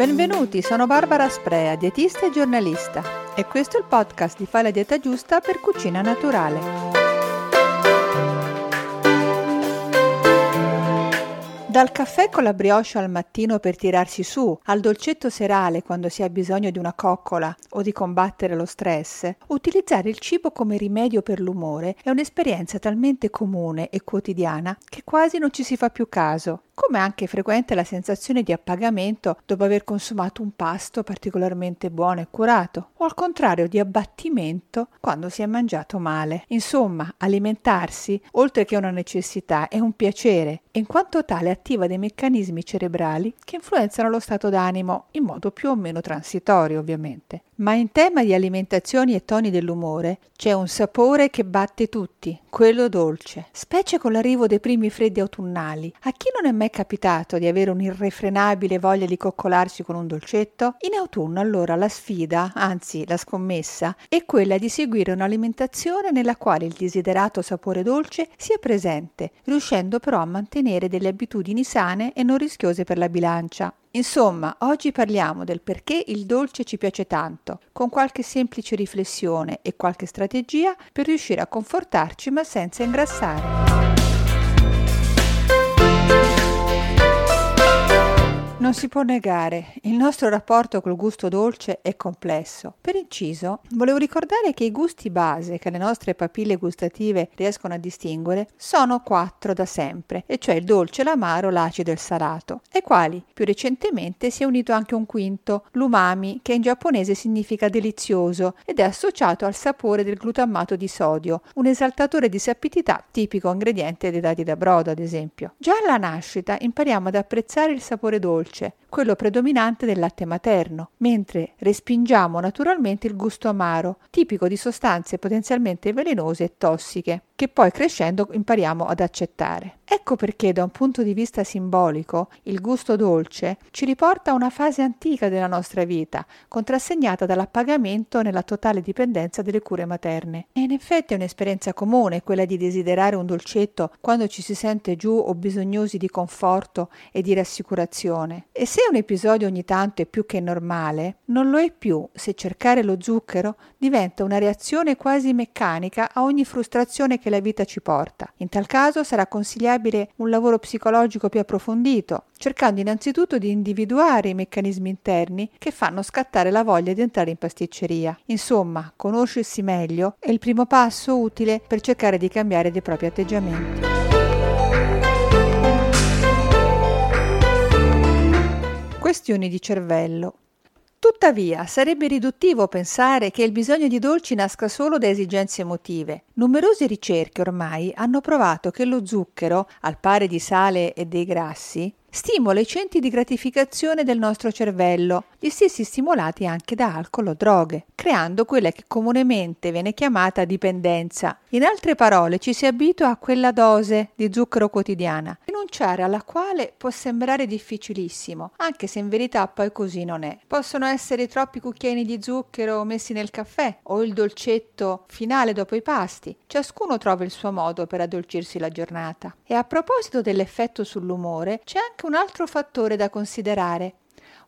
Benvenuti, sono Barbara Sprea, dietista e giornalista e questo è il podcast di Fai la dieta giusta per cucina naturale. Dal caffè con la brioche al mattino per tirarsi su, al dolcetto serale quando si ha bisogno di una coccola o di combattere lo stress, utilizzare il cibo come rimedio per l'umore è un'esperienza talmente comune e quotidiana che quasi non ci si fa più caso come anche frequente la sensazione di appagamento dopo aver consumato un pasto particolarmente buono e curato, o al contrario di abbattimento quando si è mangiato male. Insomma, alimentarsi, oltre che una necessità, è un piacere e in quanto tale attiva dei meccanismi cerebrali che influenzano lo stato d'animo in modo più o meno transitorio, ovviamente. Ma in tema di alimentazioni e toni dell'umore c'è un sapore che batte tutti, quello dolce, specie con l'arrivo dei primi freddi autunnali. A chi non è mai capitato di avere un'irrefrenabile voglia di coccolarsi con un dolcetto? In autunno allora la sfida, anzi la scommessa, è quella di seguire un'alimentazione nella quale il desiderato sapore dolce sia presente, riuscendo però a mantenere delle abitudini sane e non rischiose per la bilancia. Insomma, oggi parliamo del perché il dolce ci piace tanto, con qualche semplice riflessione e qualche strategia per riuscire a confortarci ma senza ingrassare. Non si può negare, il nostro rapporto col gusto dolce è complesso. Per inciso, volevo ricordare che i gusti base che le nostre papille gustative riescono a distinguere sono quattro da sempre, e cioè il dolce, l'amaro, l'acido e il salato, ai quali più recentemente si è unito anche un quinto, l'umami, che in giapponese significa delizioso ed è associato al sapore del glutammato di sodio, un esaltatore di sapidità tipico ingrediente dei dati da brodo, ad esempio. Già alla nascita impariamo ad apprezzare il sapore dolce dolce, quello predominante del latte materno, mentre respingiamo naturalmente il gusto amaro, tipico di sostanze potenzialmente velenose e tossiche che poi crescendo impariamo ad accettare. Ecco perché da un punto di vista simbolico il gusto dolce ci riporta a una fase antica della nostra vita, contrassegnata dall'appagamento nella totale dipendenza delle cure materne. E in effetti è un'esperienza comune quella di desiderare un dolcetto quando ci si sente giù o bisognosi di conforto e di rassicurazione. E se un episodio ogni tanto è più che normale, non lo è più se cercare lo zucchero diventa una reazione quasi meccanica a ogni frustrazione che la vita ci porta. In tal caso sarà consigliabile un lavoro psicologico più approfondito, cercando innanzitutto di individuare i meccanismi interni che fanno scattare la voglia di entrare in pasticceria. Insomma, conoscersi meglio è il primo passo utile per cercare di cambiare dei propri atteggiamenti. Questioni di cervello. Tuttavia, sarebbe riduttivo pensare che il bisogno di dolci nasca solo da esigenze emotive. Numerose ricerche ormai hanno provato che lo zucchero, al pari di sale e dei grassi, stimola i centri di gratificazione del nostro cervello, gli stessi stimolati anche da alcol o droghe, creando quella che comunemente viene chiamata dipendenza. In altre parole, ci si abitua a quella dose di zucchero quotidiana, rinunciare alla quale può sembrare difficilissimo, anche se in verità poi così non è. Possono essere troppi cucchiaini di zucchero messi nel caffè o il dolcetto finale dopo i pasti. Ciascuno trova il suo modo per addolcirsi la giornata. E a proposito dell'effetto sull'umore, c'è anche un altro fattore da considerare,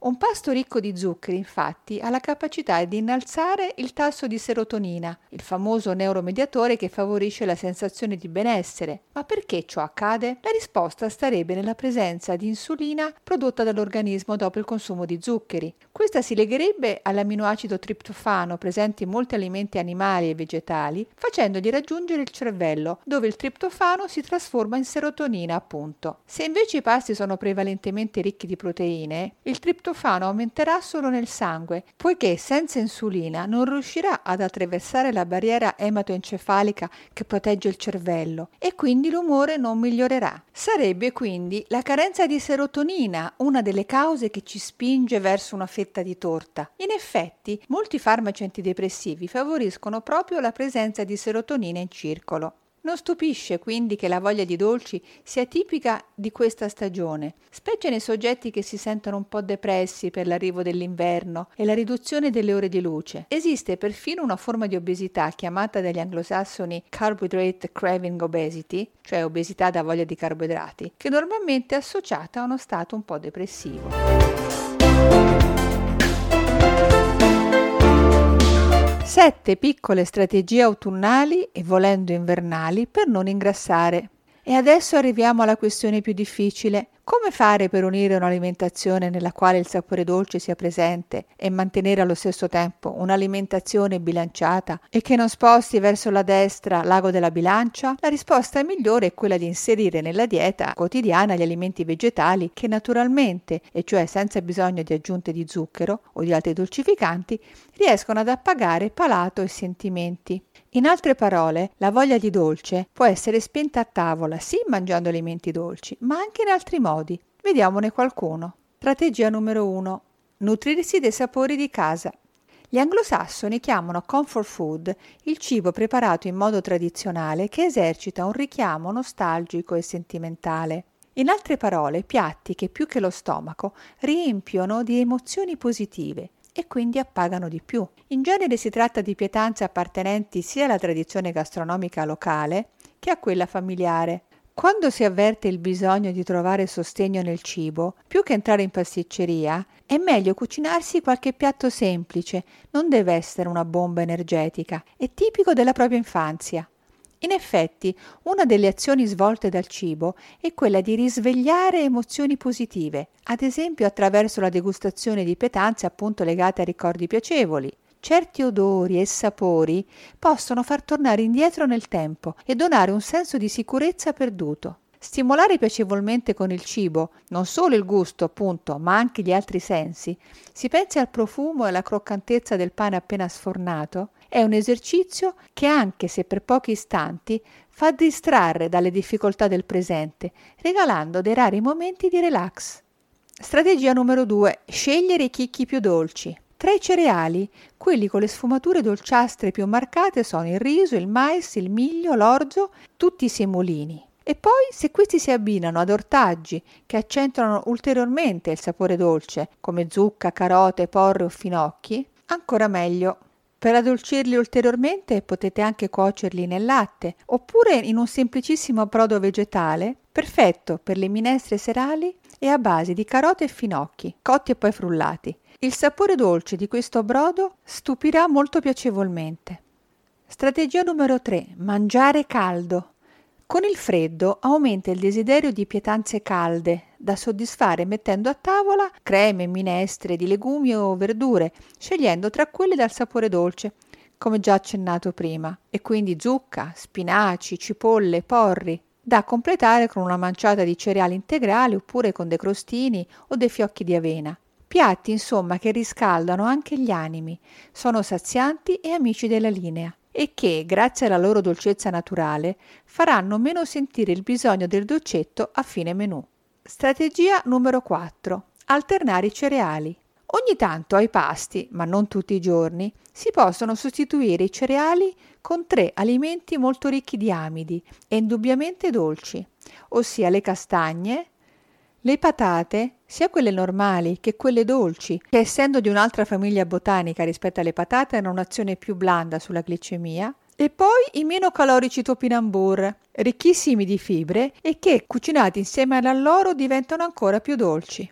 un pasto ricco di zuccheri, infatti, ha la capacità di innalzare il tasso di serotonina, il famoso neuromediatore che favorisce la sensazione di benessere. Ma perché ciò accade? La risposta starebbe nella presenza di insulina prodotta dall'organismo dopo il consumo di zuccheri. Questa si legherebbe all'aminoacido triptofano presente in molti alimenti animali e vegetali, facendogli raggiungere il cervello, dove il triptofano si trasforma in serotonina, appunto. Se invece i pasti sono prevalentemente ricchi di proteine, il triptofano triptofano aumenterà solo nel sangue, poiché senza insulina non riuscirà ad attraversare la barriera ematoencefalica che protegge il cervello e quindi l'umore non migliorerà. Sarebbe quindi la carenza di serotonina una delle cause che ci spinge verso una fetta di torta. In effetti, molti farmaci antidepressivi favoriscono proprio la presenza di serotonina in circolo. Non stupisce quindi che la voglia di dolci sia tipica di questa stagione, specie nei soggetti che si sentono un po' depressi per l'arrivo dell'inverno e la riduzione delle ore di luce. Esiste perfino una forma di obesità chiamata dagli anglosassoni carbohydrate craving obesity, cioè obesità da voglia di carboidrati, che normalmente è associata a uno stato un po' depressivo. Sette piccole strategie autunnali e volendo invernali per non ingrassare. E adesso arriviamo alla questione più difficile. Come fare per unire un'alimentazione nella quale il sapore dolce sia presente e mantenere allo stesso tempo un'alimentazione bilanciata e che non sposti verso la destra l'ago della bilancia? La risposta migliore è quella di inserire nella dieta quotidiana gli alimenti vegetali che naturalmente, e cioè senza bisogno di aggiunte di zucchero o di altri dolcificanti, riescono ad appagare palato e sentimenti. In altre parole, la voglia di dolce può essere spenta a tavola, sì mangiando alimenti dolci, ma anche in altri modi. Vediamone qualcuno. Strategia numero 1. Nutrirsi dei sapori di casa. Gli anglosassoni chiamano comfort food il cibo preparato in modo tradizionale che esercita un richiamo nostalgico e sentimentale. In altre parole, piatti che più che lo stomaco riempiono di emozioni positive, e quindi appagano di più. In genere si tratta di pietanze appartenenti sia alla tradizione gastronomica locale che a quella familiare. Quando si avverte il bisogno di trovare sostegno nel cibo, più che entrare in pasticceria, è meglio cucinarsi qualche piatto semplice, non deve essere una bomba energetica, è tipico della propria infanzia. In effetti, una delle azioni svolte dal cibo è quella di risvegliare emozioni positive, ad esempio attraverso la degustazione di pietanze appunto legate a ricordi piacevoli. Certi odori e sapori possono far tornare indietro nel tempo e donare un senso di sicurezza perduto. Stimolare piacevolmente con il cibo non solo il gusto, appunto, ma anche gli altri sensi. Si pensi al profumo e alla croccantezza del pane appena sfornato, è un esercizio che, anche se per pochi istanti, fa distrarre dalle difficoltà del presente, regalando dei rari momenti di relax. Strategia numero 2. Scegliere i chicchi più dolci. Tra i cereali, quelli con le sfumature dolciastre più marcate sono il riso, il mais, il miglio, l'orzo, tutti i semolini. E poi, se questi si abbinano ad ortaggi che accentuano ulteriormente il sapore dolce, come zucca, carote, porre o finocchi, ancora meglio. Per addolcirli ulteriormente potete anche cuocerli nel latte oppure in un semplicissimo brodo vegetale, perfetto per le minestre serali e a base di carote e finocchi, cotti e poi frullati. Il sapore dolce di questo brodo stupirà molto piacevolmente. Strategia numero 3. Mangiare caldo. Con il freddo aumenta il desiderio di pietanze calde da soddisfare mettendo a tavola creme, minestre di legumi o verdure, scegliendo tra quelle dal sapore dolce, come già accennato prima, e quindi zucca, spinaci, cipolle, porri, da completare con una manciata di cereali integrali oppure con dei crostini o dei fiocchi di avena. Piatti insomma che riscaldano anche gli animi, sono sazianti e amici della linea e che, grazie alla loro dolcezza naturale, faranno meno sentire il bisogno del dolcetto a fine menù. Strategia numero 4. Alternare i cereali. Ogni tanto ai pasti, ma non tutti i giorni, si possono sostituire i cereali con tre alimenti molto ricchi di amidi e indubbiamente dolci, ossia le castagne, le patate, sia quelle normali che quelle dolci, che essendo di un'altra famiglia botanica rispetto alle patate hanno un'azione più blanda sulla glicemia, e poi i meno calorici topinambur, ricchissimi di fibre e che, cucinati insieme all'alloro, diventano ancora più dolci.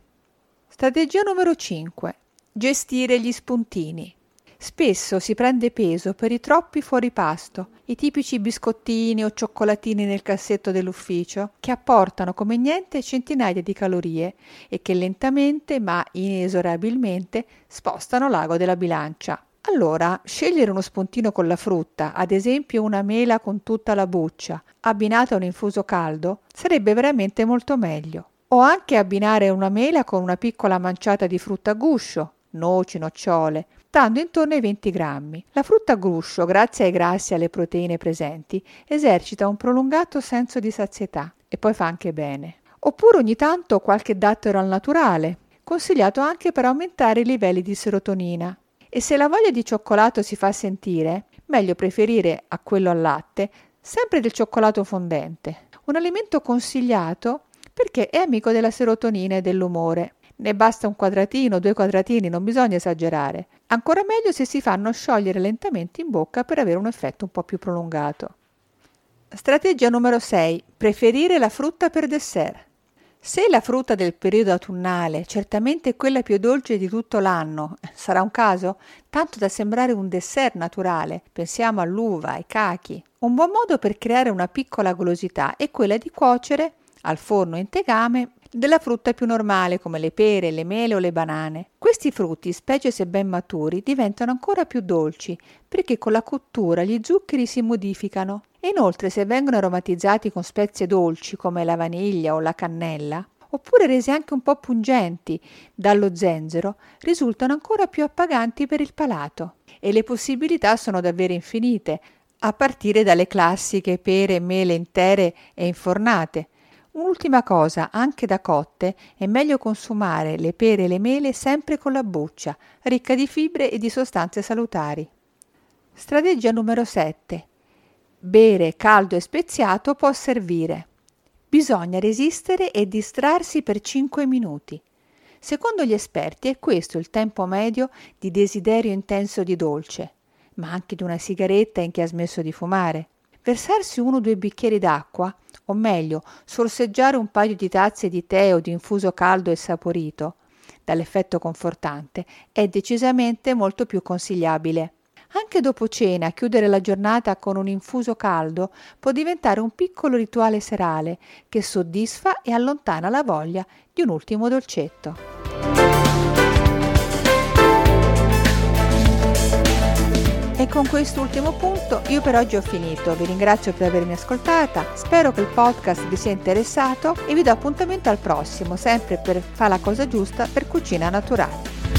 Strategia numero 5. Gestire gli spuntini. Spesso si prende peso per i troppi fuori pasto, i tipici biscottini o cioccolatini nel cassetto dell'ufficio, che apportano come niente centinaia di calorie e che lentamente ma inesorabilmente spostano l'ago della bilancia. Allora, scegliere uno spuntino con la frutta, ad esempio una mela con tutta la buccia, abbinata a un infuso caldo, sarebbe veramente molto meglio. O anche abbinare una mela con una piccola manciata di frutta a guscio, noci, nocciole, dando intorno ai 20 grammi. La frutta a guscio, grazie ai grassi e alle proteine presenti, esercita un prolungato senso di sazietà e poi fa anche bene. Oppure ogni tanto qualche dattero al naturale, consigliato anche per aumentare i livelli di serotonina. E se la voglia di cioccolato si fa sentire, meglio preferire a quello al latte sempre del cioccolato fondente, un alimento consigliato perché è amico della serotonina e dell'umore. Ne basta un quadratino, due quadratini, non bisogna esagerare. Ancora meglio se si fanno sciogliere lentamente in bocca per avere un effetto un po' più prolungato. Strategia numero 6. Preferire la frutta per dessert. Se la frutta del periodo autunnale certamente quella più dolce di tutto l'anno, sarà un caso? Tanto da sembrare un dessert naturale. Pensiamo all'uva, ai cachi. Un buon modo per creare una piccola golosità è quella di cuocere al forno in tegame della frutta più normale come le pere, le mele o le banane. Questi frutti, specie se ben maturi, diventano ancora più dolci perché con la cottura gli zuccheri si modificano e inoltre se vengono aromatizzati con spezie dolci come la vaniglia o la cannella, oppure resi anche un po' pungenti dallo zenzero, risultano ancora più appaganti per il palato. E le possibilità sono davvero infinite, a partire dalle classiche pere e mele intere e infornate, Un'ultima cosa, anche da cotte, è meglio consumare le pere e le mele sempre con la buccia, ricca di fibre e di sostanze salutari. Strategia numero 7. Bere caldo e speziato può servire. Bisogna resistere e distrarsi per 5 minuti. Secondo gli esperti è questo il tempo medio di desiderio intenso di dolce, ma anche di una sigaretta in chi ha smesso di fumare. Versarsi uno o due bicchieri d'acqua o meglio, sorseggiare un paio di tazze di tè o di infuso caldo e saporito, dall'effetto confortante, è decisamente molto più consigliabile. Anche dopo cena, chiudere la giornata con un infuso caldo può diventare un piccolo rituale serale che soddisfa e allontana la voglia di un ultimo dolcetto. Con quest'ultimo punto io per oggi ho finito, vi ringrazio per avermi ascoltata, spero che il podcast vi sia interessato e vi do appuntamento al prossimo, sempre per fare la cosa giusta per cucina naturale.